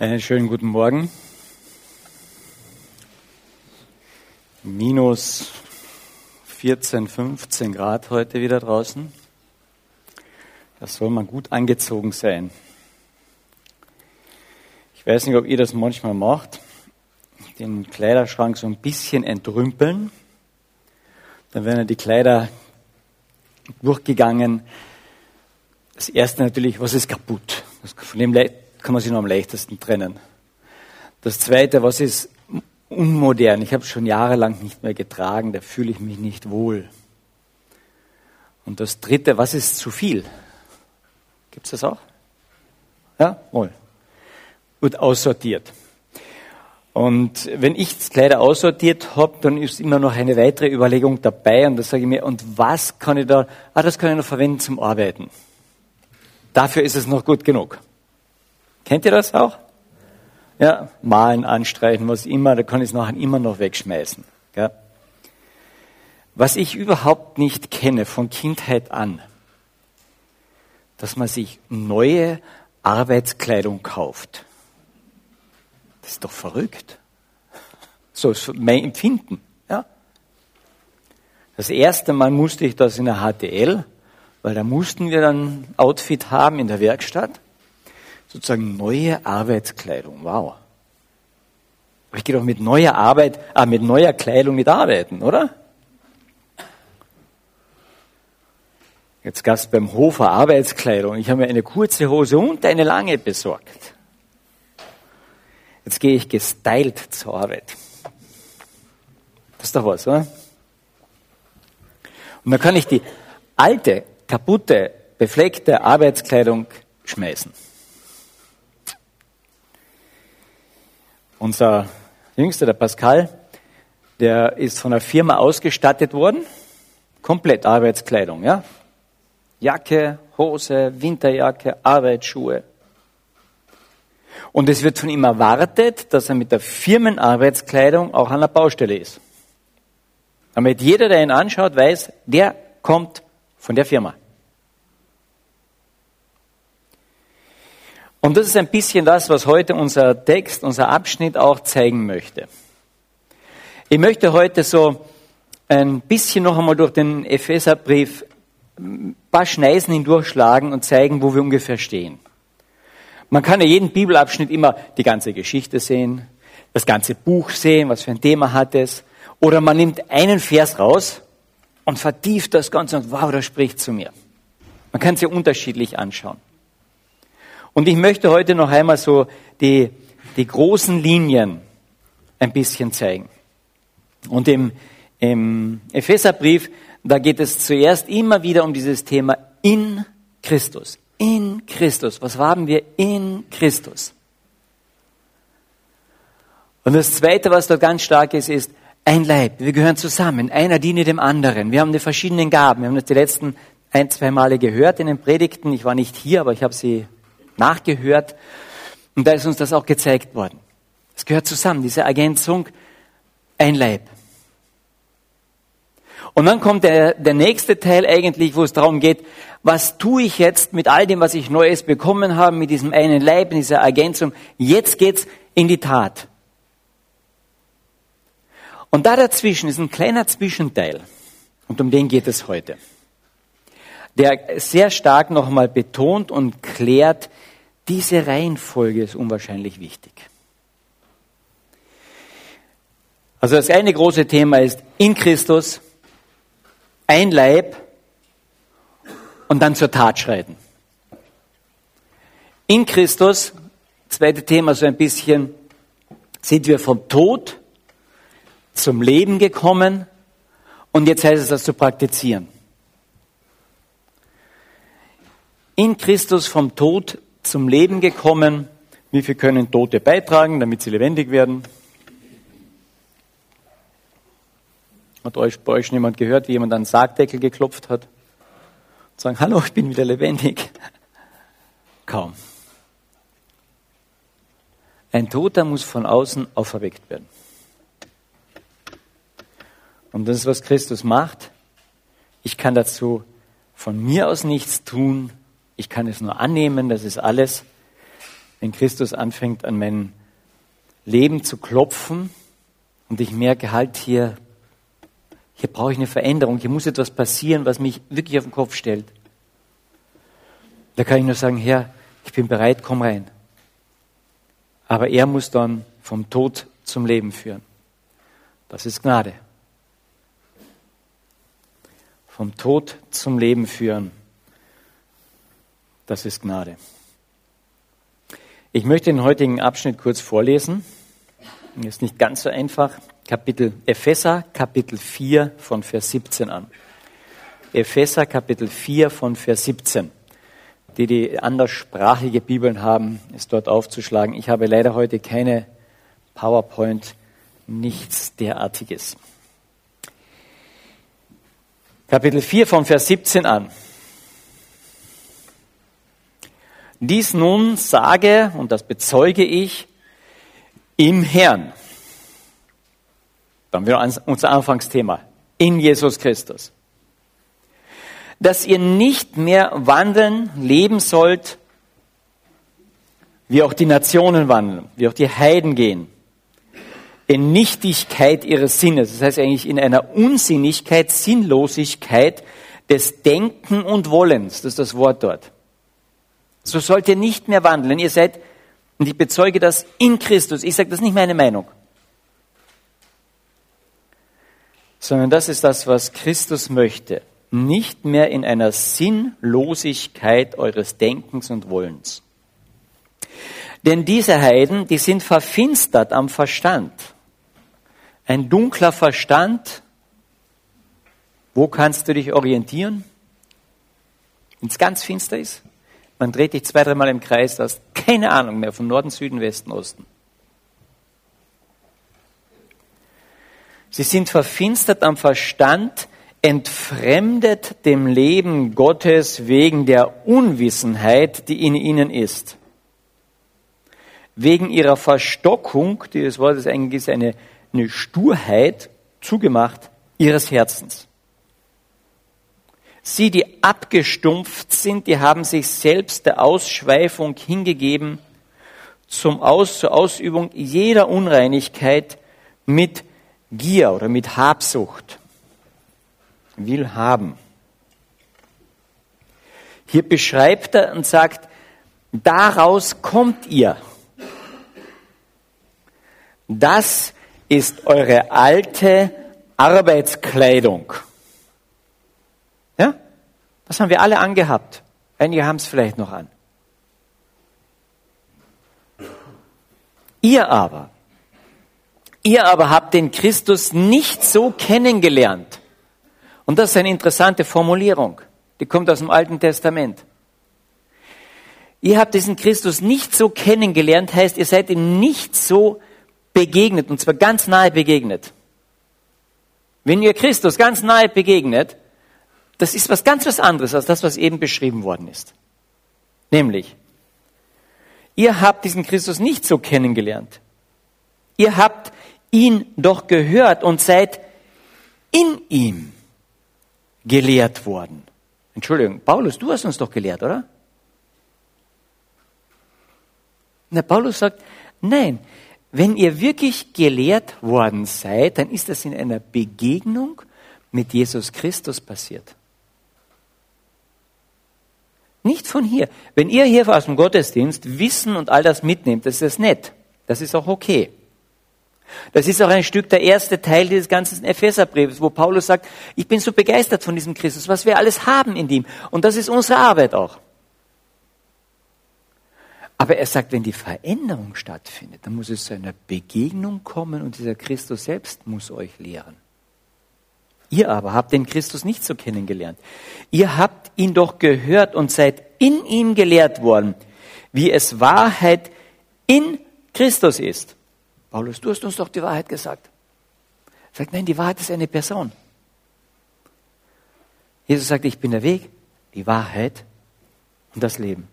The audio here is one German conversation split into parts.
Einen schönen guten Morgen. Minus 14, 15 Grad heute wieder draußen. Das soll man gut angezogen sein. Ich weiß nicht, ob ihr das manchmal macht. Den Kleiderschrank so ein bisschen entrümpeln. Dann werden die Kleider durchgegangen. Das erste natürlich, was ist kaputt? Von dem kann man sich noch am leichtesten trennen. Das Zweite, was ist unmodern? Ich habe es schon jahrelang nicht mehr getragen, da fühle ich mich nicht wohl. Und das Dritte, was ist zu viel? Gibt es das auch? Ja, wohl. Wird aussortiert. Und wenn ich Kleider aussortiert habe, dann ist immer noch eine weitere Überlegung dabei und da sage ich mir, und was kann ich da, ah, das kann ich noch verwenden zum Arbeiten. Dafür ist es noch gut genug. Kennt ihr das auch? Ja, malen, anstreichen, was immer, da kann ich es nachher immer noch wegschmeißen. Gell? Was ich überhaupt nicht kenne von Kindheit an, dass man sich neue Arbeitskleidung kauft. Das ist doch verrückt. So ist mein Empfinden. Ja? Das erste Mal musste ich das in der HTL, weil da mussten wir dann Outfit haben in der Werkstatt sozusagen neue Arbeitskleidung. Wow. Aber ich gehe doch mit neuer Arbeit, ah, mit neuer Kleidung nicht arbeiten, oder? Jetzt gab es beim Hofer Arbeitskleidung. Ich habe mir eine kurze Hose und eine lange besorgt. Jetzt gehe ich gestylt zur Arbeit. Das ist doch was, oder? Und dann kann ich die alte, kaputte, befleckte Arbeitskleidung schmeißen. Unser Jüngster, der Pascal, der ist von der Firma ausgestattet worden. Komplett Arbeitskleidung, ja. Jacke, Hose, Winterjacke, Arbeitsschuhe. Und es wird von ihm erwartet, dass er mit der Firmenarbeitskleidung auch an der Baustelle ist. Damit jeder, der ihn anschaut, weiß, der kommt von der Firma. Und das ist ein bisschen das, was heute unser Text, unser Abschnitt auch zeigen möchte. Ich möchte heute so ein bisschen noch einmal durch den Epheserbrief ein paar Schneisen hindurchschlagen und zeigen, wo wir ungefähr stehen. Man kann ja jeden Bibelabschnitt immer die ganze Geschichte sehen, das ganze Buch sehen, was für ein Thema hat es. Oder man nimmt einen Vers raus und vertieft das Ganze und wow, das spricht zu mir. Man kann es ja unterschiedlich anschauen. Und ich möchte heute noch einmal so die, die großen Linien ein bisschen zeigen. Und im, im Epheserbrief, da geht es zuerst immer wieder um dieses Thema in Christus. In Christus. Was haben wir in Christus? Und das Zweite, was dort ganz stark ist, ist ein Leib. Wir gehören zusammen. Einer diene dem anderen. Wir haben die verschiedenen Gaben. Wir haben das die letzten ein, zwei Male gehört in den Predigten. Ich war nicht hier, aber ich habe sie nachgehört. Und da ist uns das auch gezeigt worden. Es gehört zusammen, diese Ergänzung, ein Leib. Und dann kommt der, der nächste Teil eigentlich, wo es darum geht, was tue ich jetzt mit all dem, was ich Neues bekommen habe, mit diesem einen Leib, in dieser Ergänzung. Jetzt geht's in die Tat. Und da dazwischen ist ein kleiner Zwischenteil. Und um den geht es heute. Der sehr stark nochmal betont und klärt, diese Reihenfolge ist unwahrscheinlich wichtig. Also das eine große Thema ist in Christus, ein Leib und dann zur Tat schreiten. In Christus, zweite Thema so ein bisschen, sind wir vom Tod zum Leben gekommen und jetzt heißt es das zu praktizieren. In Christus vom Tod zum Leben gekommen. Wie viel können Tote beitragen, damit sie lebendig werden? Hat euch bei euch jemand gehört, wie jemand an den Sargdeckel geklopft hat? Und sagen, hallo, ich bin wieder lebendig. Kaum. Ein Toter muss von außen auferweckt werden. Und das ist, was Christus macht. Ich kann dazu von mir aus nichts tun. Ich kann es nur annehmen, das ist alles. wenn Christus anfängt, an mein Leben zu klopfen und ich merke halt hier, hier brauche ich eine Veränderung, hier muss etwas passieren, was mich wirklich auf den Kopf stellt. Da kann ich nur sagen, Herr, ich bin bereit, komm rein. Aber er muss dann vom Tod zum Leben führen. Das ist Gnade. Vom Tod zum Leben führen. Das ist Gnade. Ich möchte den heutigen Abschnitt kurz vorlesen. Ist nicht ganz so einfach. Kapitel Epheser, Kapitel 4 von Vers 17 an. Epheser, Kapitel 4 von Vers 17. Die, die anderssprachige Bibeln haben, ist dort aufzuschlagen. Ich habe leider heute keine PowerPoint, nichts derartiges. Kapitel 4 von Vers 17 an. Dies nun sage, und das bezeuge ich, im Herrn. Dann wieder unser Anfangsthema. In Jesus Christus. Dass ihr nicht mehr wandeln, leben sollt, wie auch die Nationen wandeln, wie auch die Heiden gehen. In Nichtigkeit ihres Sinnes. Das heißt eigentlich in einer Unsinnigkeit, Sinnlosigkeit des Denken und Wollens. Das ist das Wort dort. So sollt ihr nicht mehr wandeln. Ihr seid, und ich bezeuge das in Christus. Ich sage, das nicht meine Meinung. Sondern das ist das, was Christus möchte. Nicht mehr in einer Sinnlosigkeit eures Denkens und Wollens. Denn diese Heiden, die sind verfinstert am Verstand. Ein dunkler Verstand. Wo kannst du dich orientieren? Wenn es ganz finster ist? Man dreht dich zwei, dreimal im Kreis, du hast keine Ahnung mehr von Norden, Süden, Westen, Osten. Sie sind verfinstert am Verstand, entfremdet dem Leben Gottes wegen der Unwissenheit, die in ihnen ist. Wegen ihrer Verstockung, dieses Wort ist eigentlich eine, eine Sturheit, zugemacht, ihres Herzens. Sie, die abgestumpft sind, die haben sich selbst der Ausschweifung hingegeben, zum Aus, zur Ausübung jeder Unreinigkeit mit Gier oder mit Habsucht. Will haben. Hier beschreibt er und sagt, daraus kommt ihr. Das ist eure alte Arbeitskleidung. Das haben wir alle angehabt. Einige haben es vielleicht noch an. Ihr aber, ihr aber habt den Christus nicht so kennengelernt. Und das ist eine interessante Formulierung. Die kommt aus dem Alten Testament. Ihr habt diesen Christus nicht so kennengelernt, heißt, ihr seid ihm nicht so begegnet, und zwar ganz nahe begegnet. Wenn ihr Christus ganz nahe begegnet, das ist was ganz was anderes als das, was eben beschrieben worden ist. Nämlich, ihr habt diesen Christus nicht so kennengelernt. Ihr habt ihn doch gehört und seid in ihm gelehrt worden. Entschuldigung, Paulus, du hast uns doch gelehrt, oder? Na, Paulus sagt, nein, wenn ihr wirklich gelehrt worden seid, dann ist das in einer Begegnung mit Jesus Christus passiert. Nicht von hier. Wenn ihr hier aus dem Gottesdienst Wissen und all das mitnehmt, das ist nett. Das ist auch okay. Das ist auch ein Stück der erste Teil dieses ganzen Epheserbriefs, wo Paulus sagt, ich bin so begeistert von diesem Christus, was wir alles haben in ihm. Und das ist unsere Arbeit auch. Aber er sagt, wenn die Veränderung stattfindet, dann muss es zu einer Begegnung kommen und dieser Christus selbst muss euch lehren. Ihr aber habt den Christus nicht so kennengelernt. Ihr habt ihn doch gehört und seid in ihm gelehrt worden, wie es Wahrheit in Christus ist. Paulus, du hast uns doch die Wahrheit gesagt. Er sagt, nein, die Wahrheit ist eine Person. Jesus sagt, ich bin der Weg, die Wahrheit und das Leben.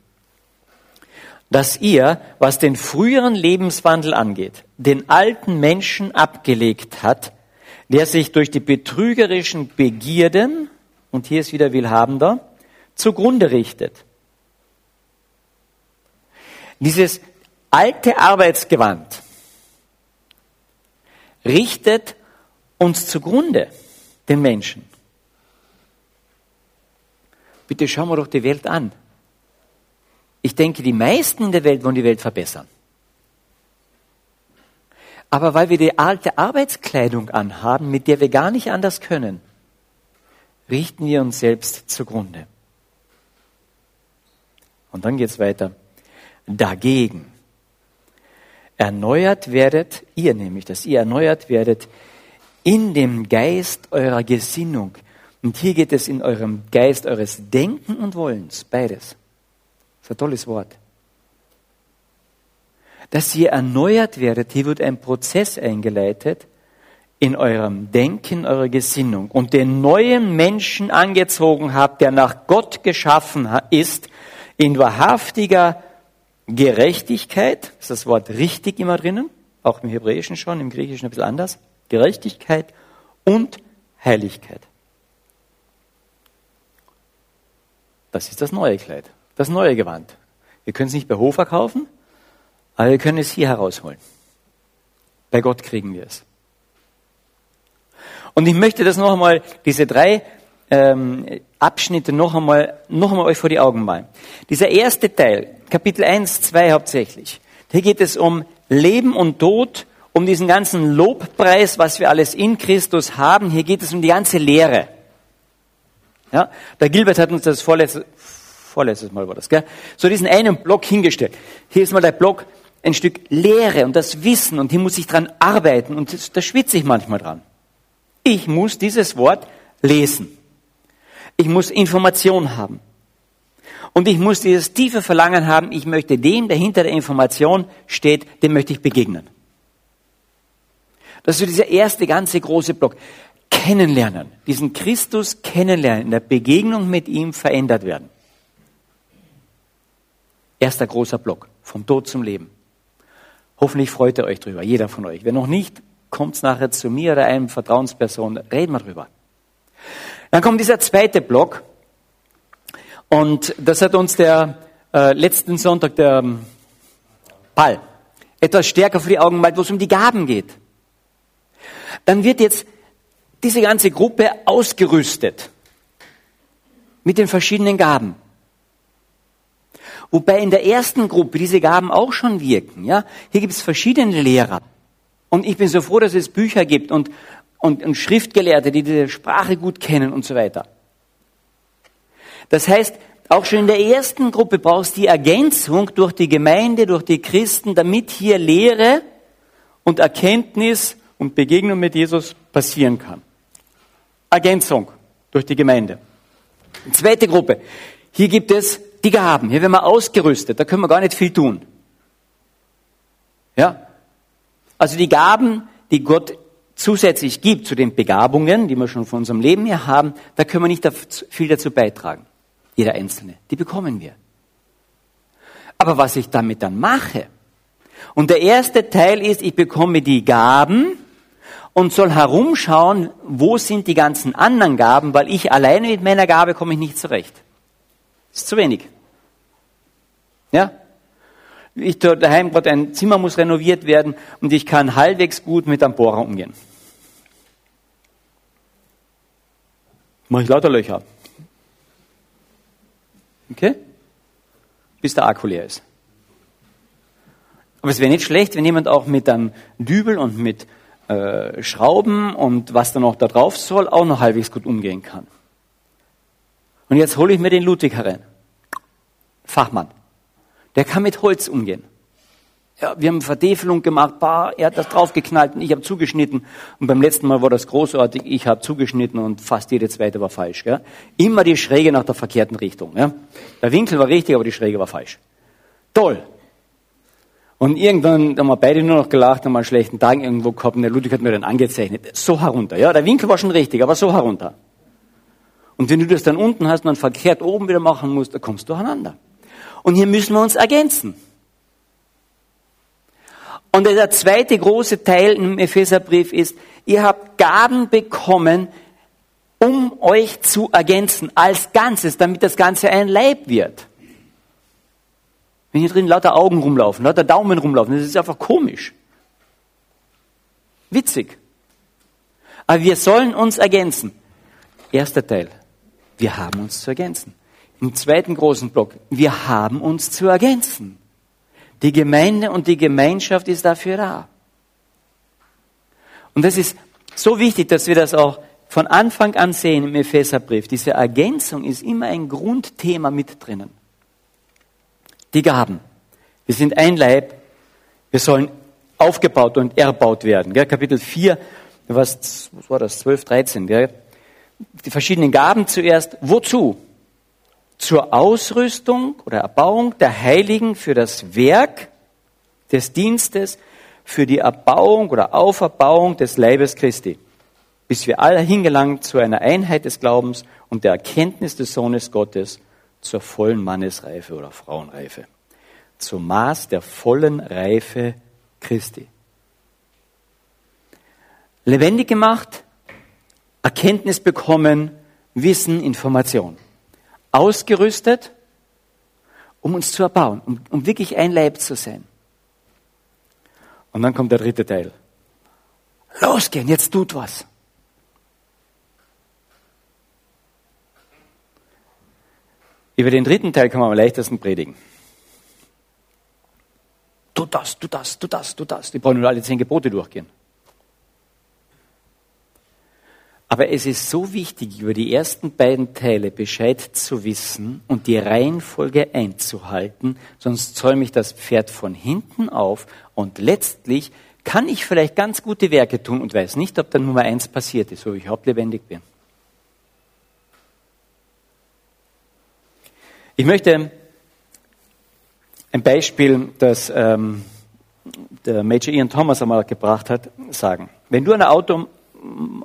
Dass ihr, was den früheren Lebenswandel angeht, den alten Menschen abgelegt hat, der sich durch die betrügerischen Begierden, und hier ist wieder Willhabender, zugrunde richtet. Dieses alte Arbeitsgewand richtet uns zugrunde, den Menschen. Bitte schauen wir doch die Welt an. Ich denke, die meisten in der Welt wollen die Welt verbessern. Aber weil wir die alte Arbeitskleidung anhaben, mit der wir gar nicht anders können, richten wir uns selbst zugrunde. Und dann geht's weiter. Dagegen erneuert werdet, ihr nämlich, dass ihr erneuert werdet in dem Geist eurer Gesinnung. Und hier geht es in eurem Geist eures Denken und Wollens, beides. Das ist ein tolles Wort. Dass ihr erneuert werdet, hier wird ein Prozess eingeleitet in eurem Denken, eurer Gesinnung. Und den neuen Menschen angezogen habt, der nach Gott geschaffen ist, in wahrhaftiger Gerechtigkeit, ist das Wort richtig immer drinnen, auch im Hebräischen schon, im Griechischen ein bisschen anders, Gerechtigkeit und Heiligkeit. Das ist das neue Kleid, das neue Gewand. Wir können es nicht bei Hofer kaufen, aber wir können es hier herausholen. Bei Gott kriegen wir es. Und ich möchte das noch einmal, diese drei ähm, Abschnitte noch einmal, noch einmal euch vor die Augen malen. Dieser erste Teil, Kapitel 1, 2 hauptsächlich, hier geht es um Leben und Tod, um diesen ganzen Lobpreis, was wir alles in Christus haben. Hier geht es um die ganze Lehre. Ja, der Gilbert hat uns das vorletzte, vorletztes Mal war das, gell? So diesen einen Block hingestellt. Hier ist mal der Block, ein Stück Lehre und das Wissen und hier muss ich dran arbeiten und da schwitze ich manchmal dran. Ich muss dieses Wort lesen. Ich muss Information haben. Und ich muss dieses tiefe Verlangen haben, ich möchte dem, der hinter der Information steht, dem möchte ich begegnen. Das ist so dieser erste ganze große Block. Kennenlernen, diesen Christus kennenlernen, in der Begegnung mit ihm verändert werden. Erster großer Block, vom Tod zum Leben. Hoffentlich freut ihr euch drüber, jeder von euch. Wenn noch nicht, kommt's nachher zu mir oder einem Vertrauensperson, reden wir drüber. Dann kommt dieser zweite Block. Und das hat uns der äh, letzten Sonntag, der ähm, Paul, etwas stärker vor die Augen gemalt, wo es um die Gaben geht. Dann wird jetzt diese ganze Gruppe ausgerüstet mit den verschiedenen Gaben. Wobei in der ersten Gruppe diese Gaben auch schon wirken. Ja? Hier gibt es verschiedene Lehrer. Und ich bin so froh, dass es Bücher gibt und, und, und Schriftgelehrte, die diese Sprache gut kennen und so weiter. Das heißt, auch schon in der ersten Gruppe brauchst du die Ergänzung durch die Gemeinde, durch die Christen, damit hier Lehre und Erkenntnis und Begegnung mit Jesus passieren kann. Ergänzung durch die Gemeinde. Zweite Gruppe. Hier gibt es die Gaben. Hier werden wir ausgerüstet. Da können wir gar nicht viel tun. Ja? Also die Gaben, die Gott zusätzlich gibt zu den Begabungen, die wir schon von unserem Leben her haben, da können wir nicht viel dazu beitragen. Jeder Einzelne. Die bekommen wir. Aber was ich damit dann mache, und der erste Teil ist, ich bekomme die Gaben und soll herumschauen, wo sind die ganzen anderen Gaben, weil ich alleine mit meiner Gabe komme ich nicht zurecht. Das ist zu wenig. Ja? Ich daheim gerade ein Zimmer muss renoviert werden und ich kann halbwegs gut mit einem Bohrer umgehen. Mache ich lauter Löcher. Okay? Bis der Akku leer ist. Aber es wäre nicht schlecht, wenn jemand auch mit einem Dübel und mit äh, Schrauben und was da noch da drauf soll, auch noch halbwegs gut umgehen kann. Und jetzt hole ich mir den Ludwig herein. Fachmann. Der kann mit Holz umgehen. Ja, wir haben Vertäfelung gemacht, bah, er hat das draufgeknallt und ich habe zugeschnitten. Und beim letzten Mal war das großartig, ich habe zugeschnitten und fast jede zweite war falsch. Gell? Immer die Schräge nach der verkehrten Richtung. Ja? Der Winkel war richtig, aber die Schräge war falsch. Toll. Und irgendwann haben wir beide nur noch gelacht, haben einen schlechten Tag irgendwo gehabt und der Ludwig hat mir dann angezeichnet. So herunter. Ja, der Winkel war schon richtig, aber so herunter. Und wenn du das dann unten hast und dann verkehrt oben wieder machen musst, dann kommst du durcheinander. Und hier müssen wir uns ergänzen. Und der zweite große Teil im Epheserbrief ist, ihr habt Gaben bekommen, um euch zu ergänzen als Ganzes, damit das Ganze ein Leib wird. Wenn hier drin lauter Augen rumlaufen, lauter Daumen rumlaufen, das ist einfach komisch. Witzig. Aber wir sollen uns ergänzen. Erster Teil. Wir haben uns zu ergänzen. Im zweiten großen Block. Wir haben uns zu ergänzen. Die Gemeinde und die Gemeinschaft ist dafür da. Und das ist so wichtig, dass wir das auch von Anfang an sehen im Epheserbrief. Diese Ergänzung ist immer ein Grundthema mit drinnen. Die Gaben. Wir sind ein Leib. Wir sollen aufgebaut und erbaut werden. Kapitel 4, was, was war das? 12, 13. Gell? Die verschiedenen Gaben zuerst. Wozu? Zur Ausrüstung oder Erbauung der Heiligen für das Werk des Dienstes, für die Erbauung oder Auferbauung des Leibes Christi, bis wir alle hingelangt zu einer Einheit des Glaubens und der Erkenntnis des Sohnes Gottes zur vollen Mannesreife oder Frauenreife, zum Maß der vollen Reife Christi. Lebendig gemacht, Erkenntnis bekommen, Wissen, Information. Ausgerüstet, um uns zu erbauen, um, um wirklich ein Leib zu sein. Und dann kommt der dritte Teil. Losgehen, jetzt tut was. Über den dritten Teil kann man am leichtesten predigen. Tu das, tu das, tu das, tu das. Die brauchen nur alle zehn Gebote durchgehen. Aber es ist so wichtig, über die ersten beiden Teile Bescheid zu wissen und die Reihenfolge einzuhalten, sonst zäume ich das Pferd von hinten auf und letztlich kann ich vielleicht ganz gute Werke tun und weiß nicht, ob dann Nummer eins passiert ist, wo ich hauptlebendig bin. Ich möchte ein Beispiel, das ähm, der Major Ian Thomas einmal gebracht hat, sagen. Wenn du ein Auto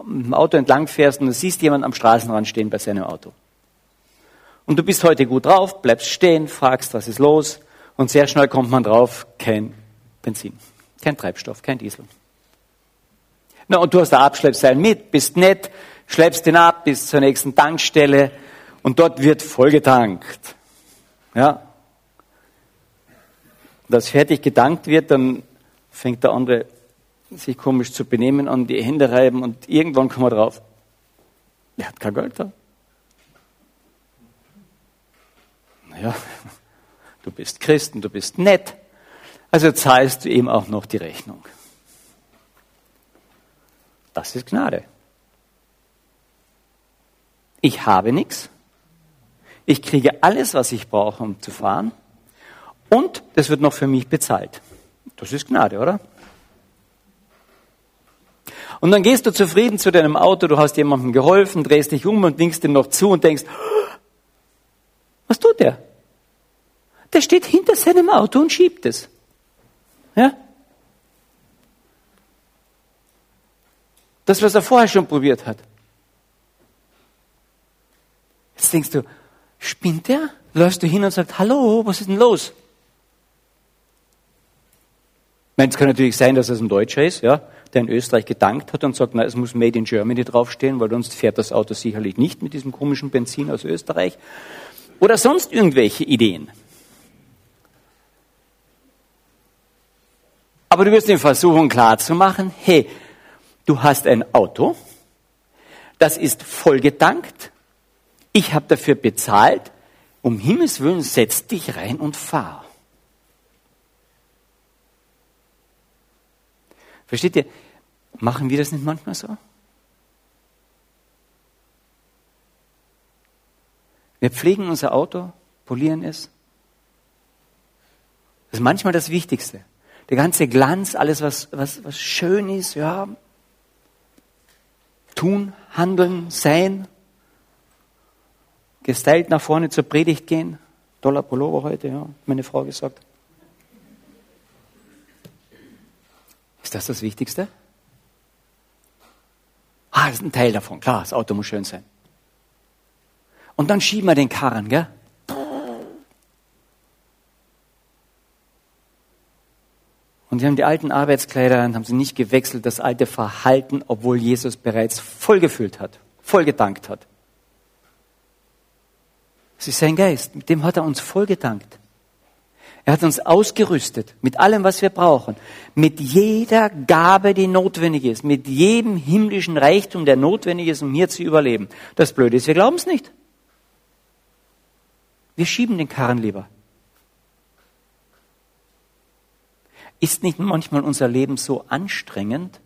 im Auto entlang fährst und du siehst jemanden am Straßenrand stehen bei seinem Auto. Und du bist heute gut drauf, bleibst stehen, fragst, was ist los, und sehr schnell kommt man drauf, kein Benzin, kein Treibstoff, kein Diesel. Na, und du hast ein Abschleppseil mit, bist nett, schleppst ihn ab bis zur nächsten Tankstelle und dort wird vollgetankt. Ja. Das fertig gedankt wird, dann fängt der andere sich komisch zu benehmen, an die Hände reiben und irgendwann kommen wir drauf, er hat kein Geld da. Naja, du bist Christen, du bist nett, also zahlst du ihm auch noch die Rechnung. Das ist Gnade. Ich habe nichts. Ich kriege alles, was ich brauche, um zu fahren. Und das wird noch für mich bezahlt. Das ist Gnade, oder? Und dann gehst du zufrieden zu deinem Auto, du hast jemandem geholfen, drehst dich um und winkst ihm noch zu und denkst, was tut der? Der steht hinter seinem Auto und schiebt es. Ja? Das, was er vorher schon probiert hat. Jetzt denkst du, spinnt der? Läufst du hin und sagst, hallo, was ist denn los? Ich meine, es kann natürlich sein, dass es ein Deutscher ist, ja der in Österreich gedankt hat und sagt, na, es muss Made in Germany draufstehen, weil sonst fährt das Auto sicherlich nicht mit diesem komischen Benzin aus Österreich. Oder sonst irgendwelche Ideen. Aber du wirst in Versuchung klarzumachen, hey, du hast ein Auto, das ist vollgetankt, ich habe dafür bezahlt, um Himmels Willen setz dich rein und fahr. Versteht ihr? Machen wir das nicht manchmal so? Wir pflegen unser Auto, polieren es. Das ist manchmal das Wichtigste. Der ganze Glanz, alles, was, was, was schön ist, ja. Tun, handeln, sein. Gestylt nach vorne zur Predigt gehen. Toller Pullover heute, ja, meine Frau gesagt. Ist das das Wichtigste? Ah, das ist ein Teil davon. Klar, das Auto muss schön sein. Und dann schieben wir den Karren, gell? Und sie haben die alten Arbeitskleider und haben sie nicht gewechselt, das alte Verhalten, obwohl Jesus bereits vollgefüllt hat, vollgedankt hat. Es ist sein Geist, mit dem hat er uns vollgedankt. Er hat uns ausgerüstet mit allem, was wir brauchen, mit jeder Gabe, die notwendig ist, mit jedem himmlischen Reichtum, der notwendig ist, um hier zu überleben. Das Blöde ist, wir glauben es nicht. Wir schieben den Karren lieber. Ist nicht manchmal unser Leben so anstrengend,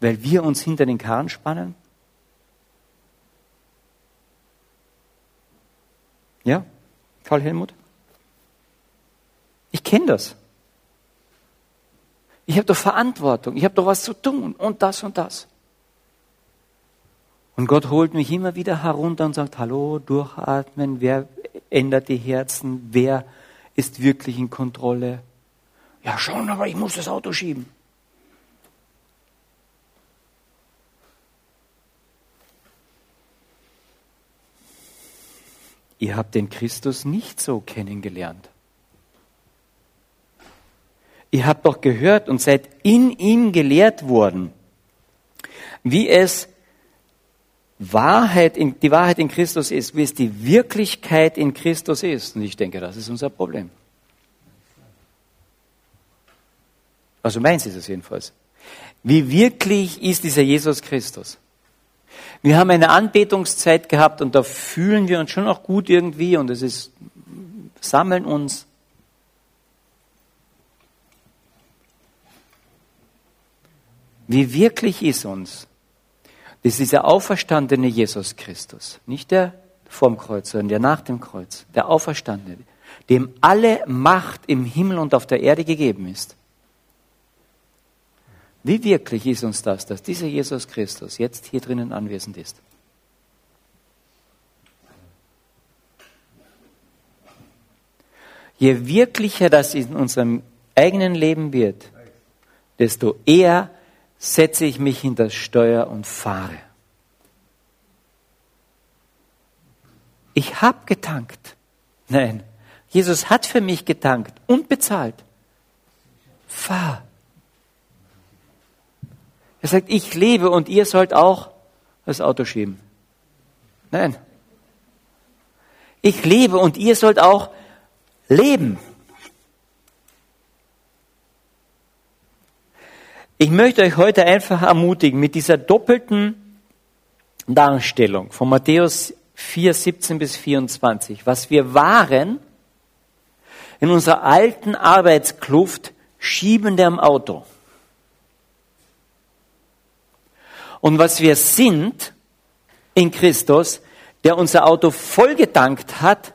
weil wir uns hinter den Karren spannen? Ja, Karl Helmut? Ich kenne das. Ich habe doch Verantwortung, ich habe doch was zu tun und das und das. Und Gott holt mich immer wieder herunter und sagt, hallo, durchatmen, wer ändert die Herzen, wer ist wirklich in Kontrolle. Ja schon, aber ich muss das Auto schieben. Ihr habt den Christus nicht so kennengelernt. Ihr habt doch gehört und seid in ihm gelehrt worden, wie es Wahrheit in, die Wahrheit in Christus ist, wie es die Wirklichkeit in Christus ist. Und ich denke, das ist unser Problem. Also meins ist es jedenfalls. Wie wirklich ist dieser Jesus Christus? Wir haben eine Anbetungszeit gehabt und da fühlen wir uns schon auch gut irgendwie und es ist, sammeln uns. Wie wirklich ist uns? Das ist dieser auferstandene Jesus Christus, nicht der vorm Kreuz, sondern der nach dem Kreuz, der Auferstandene, dem alle Macht im Himmel und auf der Erde gegeben ist. Wie wirklich ist uns das, dass dieser Jesus Christus jetzt hier drinnen anwesend ist? Je wirklicher das in unserem eigenen Leben wird, desto eher setze ich mich hinter das Steuer und fahre. Ich habe getankt. Nein, Jesus hat für mich getankt und bezahlt. Fahr. Er sagt, ich lebe und ihr sollt auch das Auto schieben. Nein. Ich lebe und ihr sollt auch leben. Ich möchte euch heute einfach ermutigen mit dieser doppelten Darstellung von Matthäus 4, 17 bis 24, was wir waren in unserer alten Arbeitskluft schiebende am Auto. Und was wir sind in Christus, der unser Auto vollgedankt hat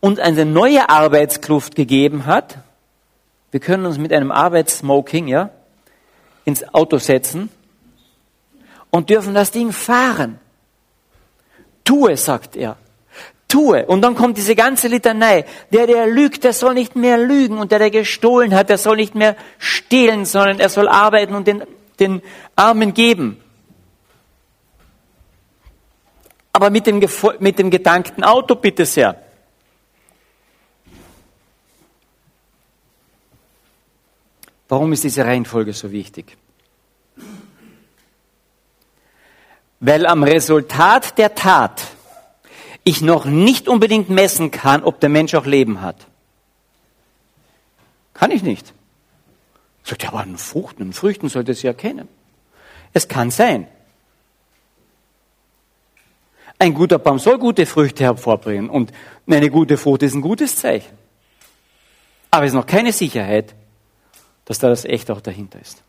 und eine neue Arbeitskluft gegeben hat. Wir können uns mit einem Arbeitssmoking, ja, ins Auto setzen und dürfen das Ding fahren. Tue, sagt er. Tue. Und dann kommt diese ganze Litanei. Der, der lügt, der soll nicht mehr lügen. Und der, der gestohlen hat, der soll nicht mehr stehlen, sondern er soll arbeiten und den, den Armen geben. Aber mit dem, mit dem gedankten Auto, bitte sehr. Warum ist diese Reihenfolge so wichtig? Weil am Resultat der Tat ich noch nicht unbedingt messen kann, ob der Mensch auch Leben hat. Kann ich nicht. Sagt ja, aber an Fruchten, an Früchten sollte ja erkennen. Es kann sein. Ein guter Baum soll gute Früchte hervorbringen und eine gute Frucht ist ein gutes Zeichen. Aber es ist noch keine Sicherheit, dass da das Echt auch dahinter ist.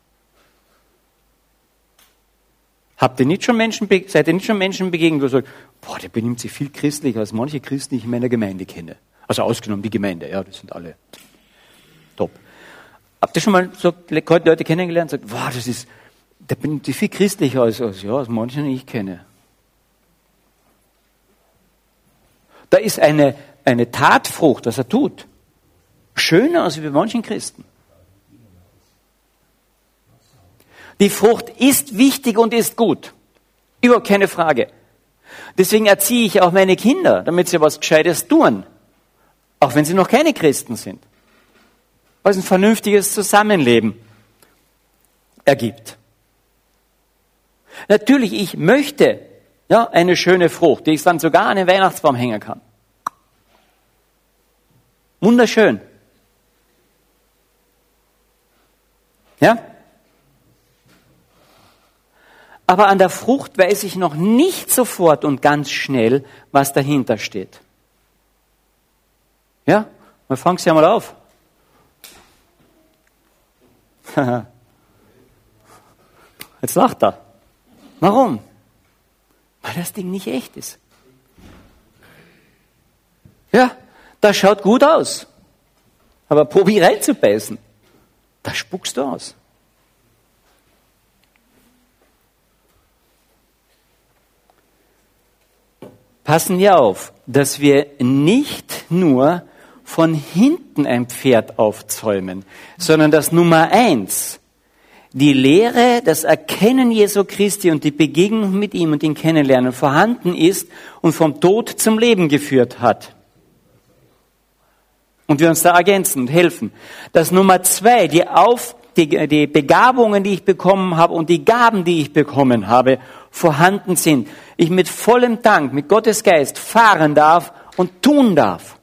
Habt ihr nicht schon Menschen, seid ihr nicht schon Menschen begegnet, wo ihr sagt, boah, der benimmt sich viel christlicher als manche Christen, die ich in meiner Gemeinde kenne. Also ausgenommen die Gemeinde, ja, das sind alle top. Habt ihr schon mal so Leute kennengelernt und sagt, boah, das ist, der benimmt sich viel christlicher als, als, ja, als manche, die ich kenne. Da ist eine, eine Tatfrucht, was er tut, schöner als bei manchen Christen. Die Frucht ist wichtig und ist gut. Überhaupt keine Frage. Deswegen erziehe ich auch meine Kinder, damit sie was Gescheites tun. Auch wenn sie noch keine Christen sind. Es ein vernünftiges Zusammenleben ergibt. Natürlich, ich möchte ja, eine schöne Frucht, die ich dann sogar an den Weihnachtsbaum hängen kann. Wunderschön. Ja? Aber an der Frucht weiß ich noch nicht sofort und ganz schnell, was dahinter steht. Ja? Mal fangen Sie ja mal auf. Jetzt lacht er. Warum? Weil das Ding nicht echt ist. Ja, das schaut gut aus. Aber probier reinzubeißen. Da spuckst du aus. Passen wir auf, dass wir nicht nur von hinten ein Pferd aufzäumen, sondern dass Nummer eins die Lehre, das Erkennen Jesu Christi und die Begegnung mit ihm und ihn kennenlernen vorhanden ist und vom Tod zum Leben geführt hat. Und wir uns da ergänzen und helfen. Dass Nummer zwei, die, Auf, die, die Begabungen, die ich bekommen habe und die Gaben, die ich bekommen habe, vorhanden sind. Ich mit vollem Dank, mit Gottes Geist fahren darf und tun darf.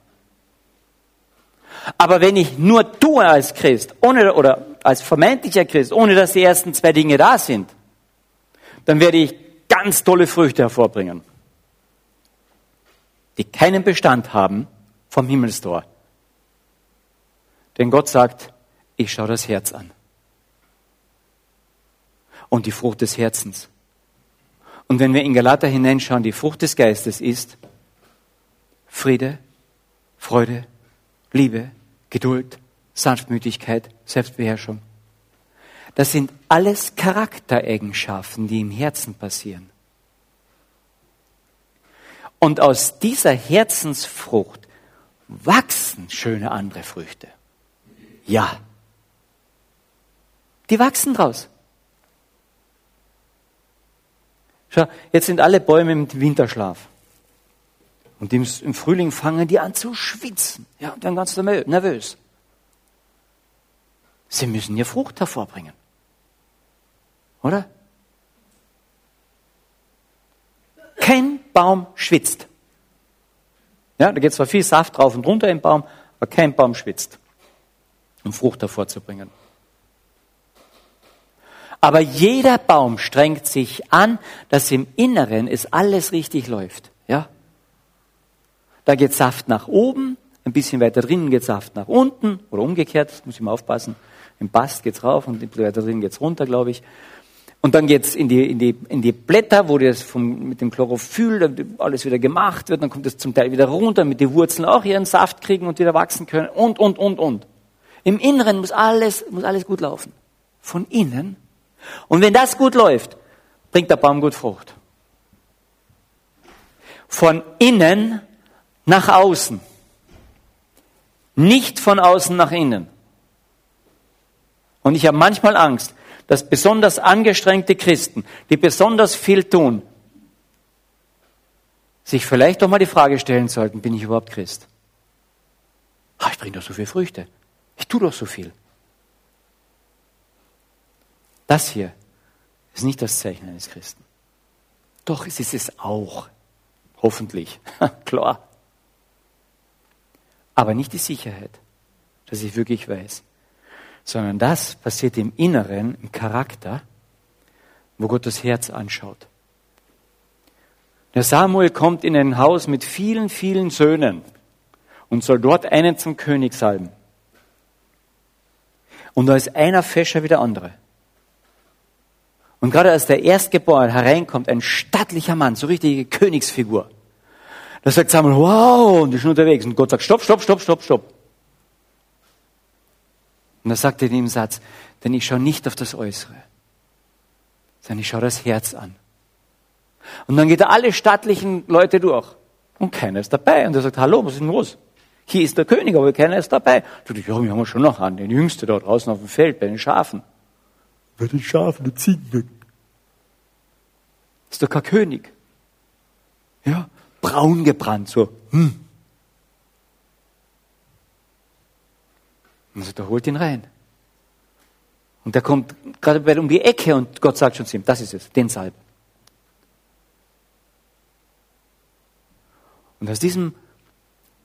Aber wenn ich nur tue als Christ, ohne, oder als vermeintlicher Christ, ohne dass die ersten zwei Dinge da sind, dann werde ich ganz tolle Früchte hervorbringen, die keinen Bestand haben vom Himmelstor. Denn Gott sagt, ich schaue das Herz an. Und die Frucht des Herzens. Und wenn wir in Galater hineinschauen, die Frucht des Geistes ist Friede, Freude, Liebe, Geduld, Sanftmütigkeit, Selbstbeherrschung. Das sind alles Charaktereigenschaften, die im Herzen passieren. Und aus dieser Herzensfrucht wachsen schöne andere Früchte. Ja. Die wachsen draus. Schau, jetzt sind alle Bäume im Winterschlaf. Und im, Frühling fangen die an zu schwitzen. Ja, und dann ganz nervös. Sie müssen ihr Frucht hervorbringen. Oder? Kein Baum schwitzt. Ja, da geht zwar viel Saft drauf und runter im Baum, aber kein Baum schwitzt, um Frucht hervorzubringen. Aber jeder Baum strengt sich an, dass im Inneren es alles richtig läuft. Ja? Da geht Saft nach oben, ein bisschen weiter drinnen geht Saft nach unten oder umgekehrt, muss ich mal aufpassen. Im Bast geht's rauf und weiter drinnen geht's runter, glaube ich. Und dann geht's in die, in die, in die Blätter, wo das vom, mit dem Chlorophyll alles wieder gemacht wird. Dann kommt es zum Teil wieder runter, damit die Wurzeln auch ihren Saft kriegen und wieder wachsen können. Und, und, und, und. Im Inneren muss alles, muss alles gut laufen. Von innen. Und wenn das gut läuft, bringt der Baum gut Frucht. Von innen nach außen. Nicht von außen nach innen. Und ich habe manchmal Angst, dass besonders angestrengte Christen, die besonders viel tun, sich vielleicht doch mal die Frage stellen sollten, bin ich überhaupt Christ? Ah, ich bringe doch so viele Früchte. Ich tue doch so viel. Das hier ist nicht das Zeichen eines Christen. Doch, es ist es auch. Hoffentlich. Klar aber nicht die Sicherheit, dass ich wirklich weiß, sondern das passiert im Inneren, im Charakter, wo Gott das Herz anschaut. Der Samuel kommt in ein Haus mit vielen, vielen Söhnen und soll dort einen zum König salben. Und da ist einer fescher wie der andere. Und gerade als der Erstgeborene hereinkommt, ein stattlicher Mann, so richtige Königsfigur, da sagt Samuel, wow, und die sind unterwegs. Und Gott sagt, stopp, stopp, stopp, stopp, stopp. Und da sagt er in dem Satz, denn ich schaue nicht auf das Äußere, sondern ich schaue das Herz an. Und dann geht er alle stattlichen Leute durch. Und keiner ist dabei. Und er sagt, hallo, was ist denn los? Hier ist der König, aber keiner ist dabei. Du ja, wir haben schon noch an, den Jüngste da draußen auf dem Feld bei den Schafen. Bei den Schafen, die Ziegen weg. Ist doch kein König. Ja, braun gebrannt, so, hm. Und so, da holt ihn rein. Und der kommt gerade um die Ecke und Gott sagt schon zu ihm, das ist es, den Salb. Und aus diesem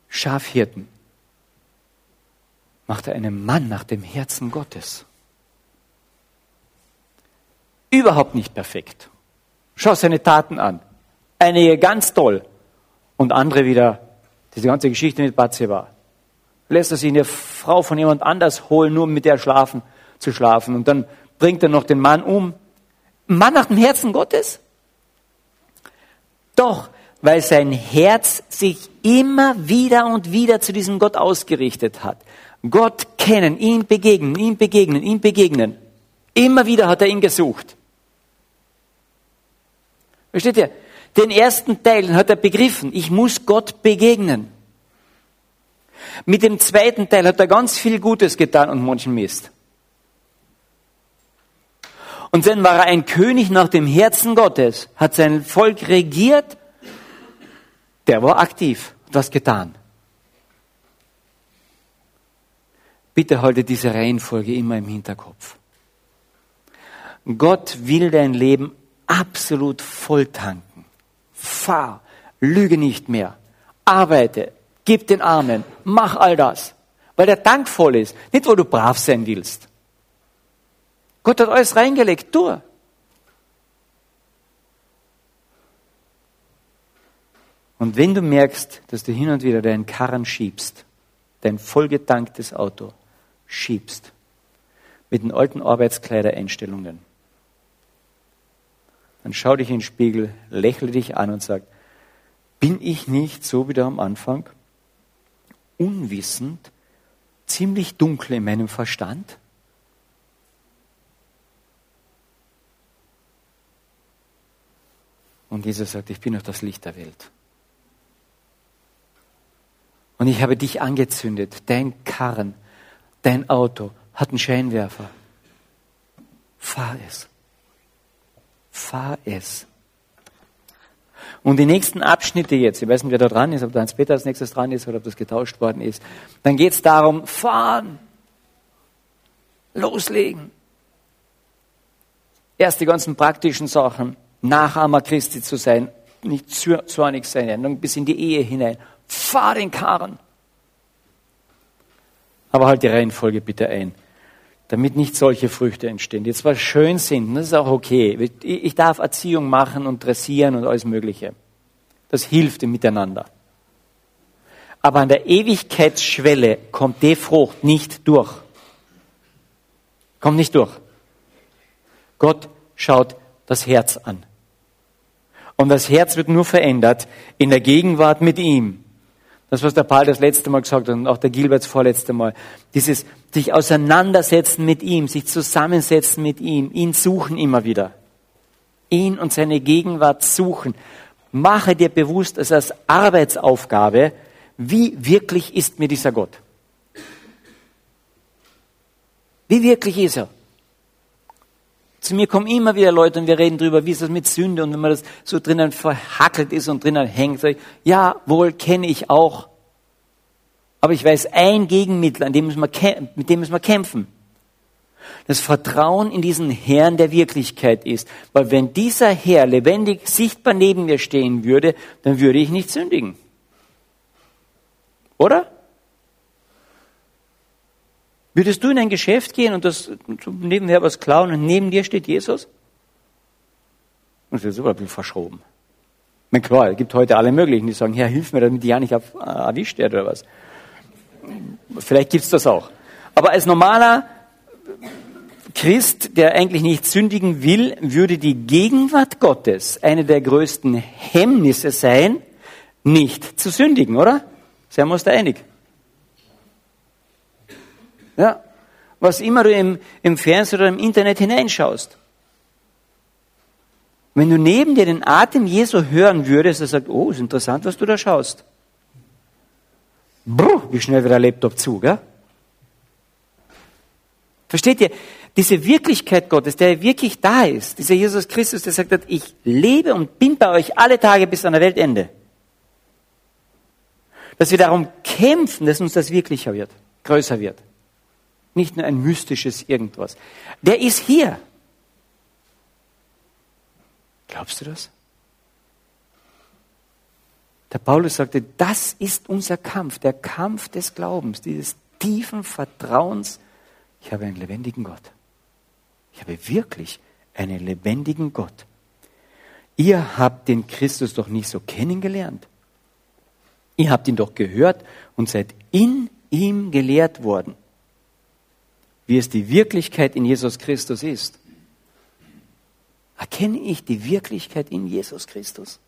Schafhirten macht er einen Mann nach dem Herzen Gottes. Überhaupt nicht perfekt. Schau seine Taten an. Einige ganz toll und andere wieder, diese ganze Geschichte mit Bathseba. Lässt er sich eine Frau von jemand anders holen, nur um mit der schlafen, zu schlafen. Und dann bringt er noch den Mann um. Mann nach dem Herzen Gottes? Doch, weil sein Herz sich immer wieder und wieder zu diesem Gott ausgerichtet hat. Gott kennen, ihm begegnen, ihm begegnen, ihm begegnen. Immer wieder hat er ihn gesucht. Versteht ihr? Den ersten Teil hat er begriffen. Ich muss Gott begegnen. Mit dem zweiten Teil hat er ganz viel Gutes getan und manchen Mist. Und dann war er ein König nach dem Herzen Gottes, hat sein Volk regiert, der war aktiv, hat was getan. Bitte halte diese Reihenfolge immer im Hinterkopf. Gott will dein Leben absolut volltanken. Fahr, lüge nicht mehr, arbeite, gib den Armen, mach all das, weil der Dank voll ist, nicht weil du brav sein willst. Gott hat alles reingelegt, tu. Und wenn du merkst, dass du hin und wieder deinen Karren schiebst, dein vollgetanktes Auto schiebst, mit den alten Arbeitskleidereinstellungen, dann schau dich in den Spiegel, lächle dich an und sag, bin ich nicht so wie da am Anfang, unwissend, ziemlich dunkel in meinem Verstand? Und Jesus sagt, ich bin doch das Licht der Welt. Und ich habe dich angezündet, dein Karren, dein Auto hat einen Scheinwerfer. Fahr es fahr es. Und die nächsten Abschnitte jetzt, ich weiß nicht, wer da dran ist, ob da Hans-Peter als nächstes dran ist oder ob das getauscht worden ist, dann geht es darum, fahren, loslegen. Erst die ganzen praktischen Sachen, Nachahmer Christi zu sein, nicht zornig sein, bis in die Ehe hinein. Fahr den Karren. Aber halt die Reihenfolge bitte ein damit nicht solche Früchte entstehen, die zwar schön sind, das ist auch okay. Ich darf Erziehung machen und dressieren und alles Mögliche. Das hilft im Miteinander. Aber an der Ewigkeitsschwelle kommt die Frucht nicht durch. Kommt nicht durch. Gott schaut das Herz an. Und das Herz wird nur verändert in der Gegenwart mit ihm. Das, was der Paul das letzte Mal gesagt hat und auch der Gilbert das vorletzte Mal. Dieses sich auseinandersetzen mit ihm, sich zusammensetzen mit ihm, ihn suchen immer wieder. Ihn und seine Gegenwart suchen. Mache dir bewusst, es als Arbeitsaufgabe, wie wirklich ist mir dieser Gott? Wie wirklich ist er? Zu mir kommen immer wieder Leute und wir reden darüber, wie ist das mit Sünde und wenn man das so drinnen verhackelt ist und drinnen hängt, sage ich, ja, wohl kenne ich auch. Aber ich weiß ein Gegenmittel, an dem müssen wir, mit dem müssen wir kämpfen. Das Vertrauen in diesen Herrn der Wirklichkeit ist. Weil wenn dieser Herr lebendig sichtbar neben mir stehen würde, dann würde ich nicht sündigen. Oder? Würdest du in ein Geschäft gehen und das nebenher was klauen und neben dir steht Jesus? Das ist super ein bisschen verschoben. Ich meine, klar, es gibt heute alle möglichen, die sagen, Herr, hilf mir, damit die ja nicht äh, erwischt wird oder was. Vielleicht gibt's das auch. Aber als normaler Christ, der eigentlich nicht sündigen will, würde die Gegenwart Gottes eine der größten Hemmnisse sein, nicht zu sündigen, oder? Seien wir uns da einig? Ja. Was immer du im, im Fernsehen oder im Internet hineinschaust. Wenn du neben dir den Atem Jesu hören würdest, er sagt, oh, ist interessant, was du da schaust. Bruh, wie schnell wird der Laptop zu, gell? Versteht ihr? Diese Wirklichkeit Gottes, der wirklich da ist, dieser Jesus Christus, der sagt, ich lebe und bin bei euch alle Tage bis an der Weltende. Dass wir darum kämpfen, dass uns das wirklicher wird, größer wird nicht nur ein mystisches irgendwas. Der ist hier. Glaubst du das? Der Paulus sagte, das ist unser Kampf, der Kampf des Glaubens, dieses tiefen Vertrauens, ich habe einen lebendigen Gott. Ich habe wirklich einen lebendigen Gott. Ihr habt den Christus doch nicht so kennengelernt. Ihr habt ihn doch gehört und seid in ihm gelehrt worden, wie es die Wirklichkeit in Jesus Christus ist. Erkenne ich die Wirklichkeit in Jesus Christus?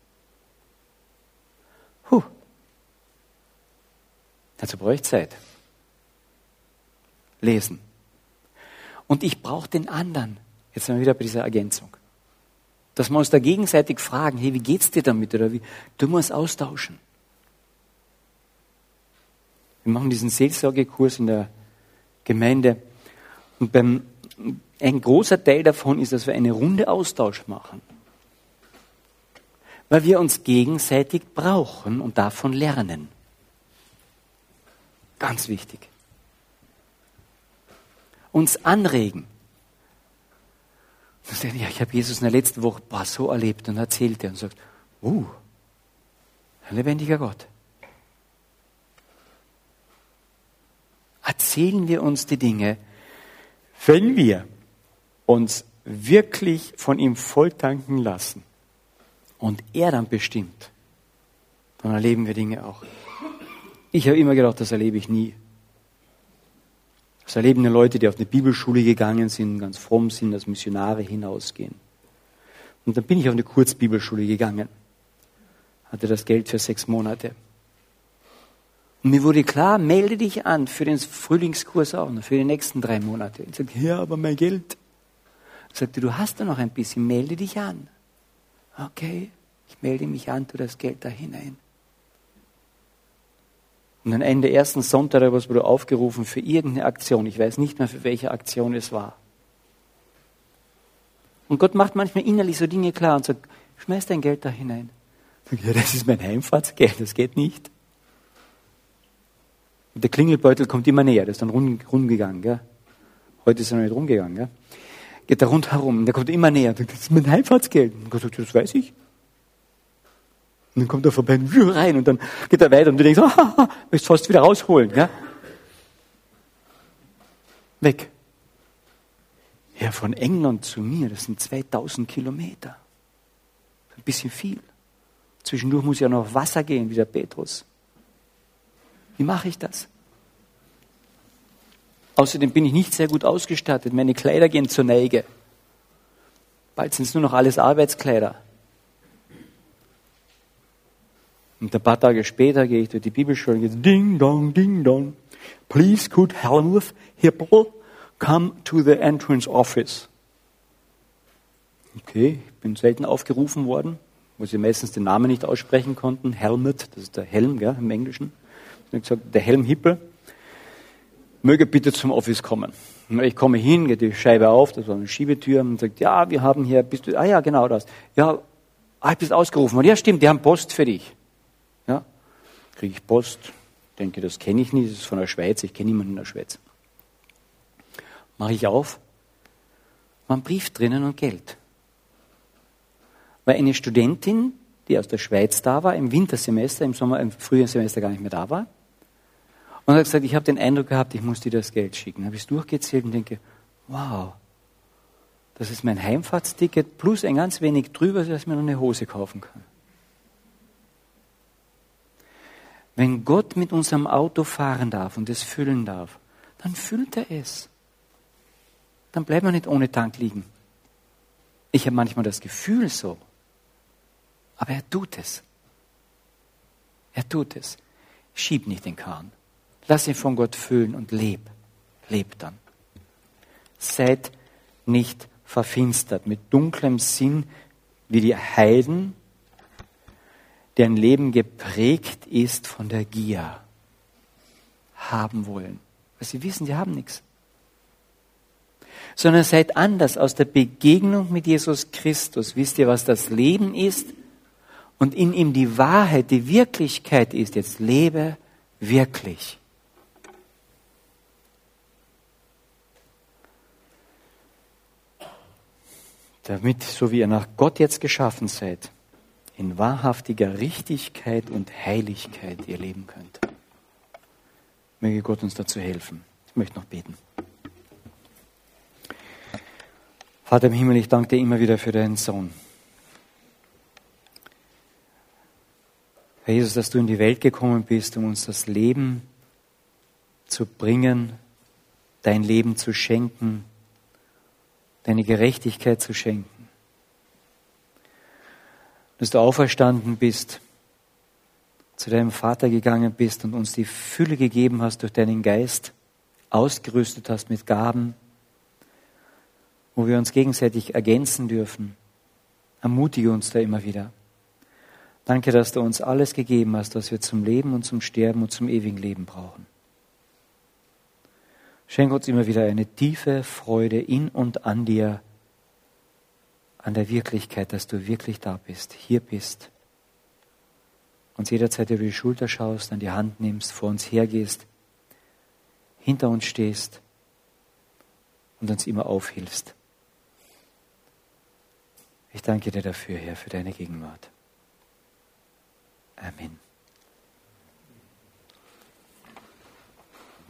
Huh. Dazu brauche ich Zeit. Lesen. Und ich brauche den anderen. Jetzt sind wir wieder bei dieser Ergänzung. Dass wir uns da gegenseitig fragen, hey, wie geht's dir damit? Oder wie, du musst austauschen. Wir machen diesen Seelsorgekurs in der Gemeinde. Und beim, ein großer Teil davon ist, dass wir eine Runde Austausch machen. Weil wir uns gegenseitig brauchen und davon lernen. Ganz wichtig. Uns anregen. Ja, ich habe Jesus in der letzten Woche boah, so erlebt und erzählt er und sagt, uh, ein lebendiger Gott. erzählen wir uns die Dinge, wenn wir uns wirklich von ihm volltanken lassen und er dann bestimmt, dann erleben wir Dinge auch. Ich habe immer gedacht, das erlebe ich nie. Das erleben die Leute, die auf eine Bibelschule gegangen sind, ganz fromm sind, als Missionare hinausgehen. Und dann bin ich auf eine Kurzbibelschule gegangen, hatte das Geld für sechs Monate. Und mir wurde klar, melde dich an für den Frühlingskurs auch noch, für die nächsten drei Monate. Ich sagte, ja, aber mein Geld. Ich sagte, du hast da noch ein bisschen, melde dich an. Okay, ich melde mich an, tu das Geld da hinein. Und am Ende ersten Sonntag wurde aufgerufen für irgendeine Aktion. Ich weiß nicht mehr, für welche Aktion es war. Und Gott macht manchmal innerlich so Dinge klar und sagt, schmeiß dein Geld da hinein. Ich sage, ja, das ist mein Heimfahrtsgeld, das geht nicht. Und der Klingelbeutel kommt immer näher, der ist dann rumgegangen. Gell? Heute ist er noch nicht rumgegangen. Gell? Geht da rundherum, der kommt immer näher. Das ist mein Heimfahrtsgeld. Und Gott sagt, das weiß ich. Und dann kommt er vorbei rein und dann geht er weiter und du denkst, ah, möchtest fast wieder rausholen. Gell? Weg. Ja, von England zu mir, das sind 2000 Kilometer. Ein bisschen viel. Zwischendurch muss ja noch Wasser gehen, wie der Petrus. Wie mache ich das? Außerdem bin ich nicht sehr gut ausgestattet. Meine Kleider gehen zur Neige. Bald sind es nur noch alles Arbeitskleider. Und ein paar Tage später gehe ich durch die Bibelschule und gehe Ding Dong, Ding Dong. Please could Helmuth Hippel come to the entrance office. Okay, ich bin selten aufgerufen worden, wo sie meistens den Namen nicht aussprechen konnten. Helmut, das ist der Helm gell, im Englischen. Habe gesagt, der Helm Hippel, möge bitte zum Office kommen. Ich komme hin, geht die Scheibe auf, das war eine Schiebetür, und sagt, ja, wir haben hier, bist du, ah ja, genau das. Ja, ah, ich bist ausgerufen worden. Ja, stimmt, die haben Post für dich. Ja, kriege ich Post, denke, das kenne ich nicht, das ist von der Schweiz, ich kenne niemanden in der Schweiz. Mache ich auf, war ein Brief drinnen und Geld. Weil eine Studentin, die aus der Schweiz da war, im Wintersemester, im Sommer, im Frühjahrssemester gar nicht mehr da war, und hat gesagt, ich habe den Eindruck gehabt, ich muss dir das Geld schicken. Habe ich es durchgezählt und denke, wow, das ist mein Heimfahrtsticket plus ein ganz wenig drüber, dass ich mir noch eine Hose kaufen kann. Wenn Gott mit unserem Auto fahren darf und es füllen darf, dann füllt er es. Dann bleibt man nicht ohne Tank liegen. Ich habe manchmal das Gefühl so, aber er tut es. Er tut es. Schieb nicht den Kahn. Lass ihn von Gott füllen und leb. Leb dann. Seid nicht verfinstert mit dunklem Sinn wie die Heiden, deren Leben geprägt ist von der Gier. Haben wollen. Weil sie wissen, sie haben nichts. Sondern seid anders aus der Begegnung mit Jesus Christus. Wisst ihr, was das Leben ist? Und in ihm die Wahrheit, die Wirklichkeit ist. Jetzt lebe wirklich. Damit, so wie ihr nach Gott jetzt geschaffen seid, in wahrhaftiger Richtigkeit und Heiligkeit ihr leben könnt. Möge Gott uns dazu helfen. Ich möchte noch beten. Vater im Himmel, ich danke dir immer wieder für deinen Sohn. Herr Jesus, dass du in die Welt gekommen bist, um uns das Leben zu bringen, dein Leben zu schenken, deine Gerechtigkeit zu schenken. Dass du auferstanden bist, zu deinem Vater gegangen bist und uns die Fülle gegeben hast durch deinen Geist, ausgerüstet hast mit Gaben, wo wir uns gegenseitig ergänzen dürfen. Ermutige uns da immer wieder. Danke, dass du uns alles gegeben hast, was wir zum Leben und zum Sterben und zum ewigen Leben brauchen. Schenk uns immer wieder eine tiefe Freude in und an dir, an der Wirklichkeit, dass du wirklich da bist, hier bist. Uns jederzeit über die Schulter schaust, an die Hand nimmst, vor uns hergehst, hinter uns stehst und uns immer aufhilfst. Ich danke dir dafür, Herr, für deine Gegenwart. Amen.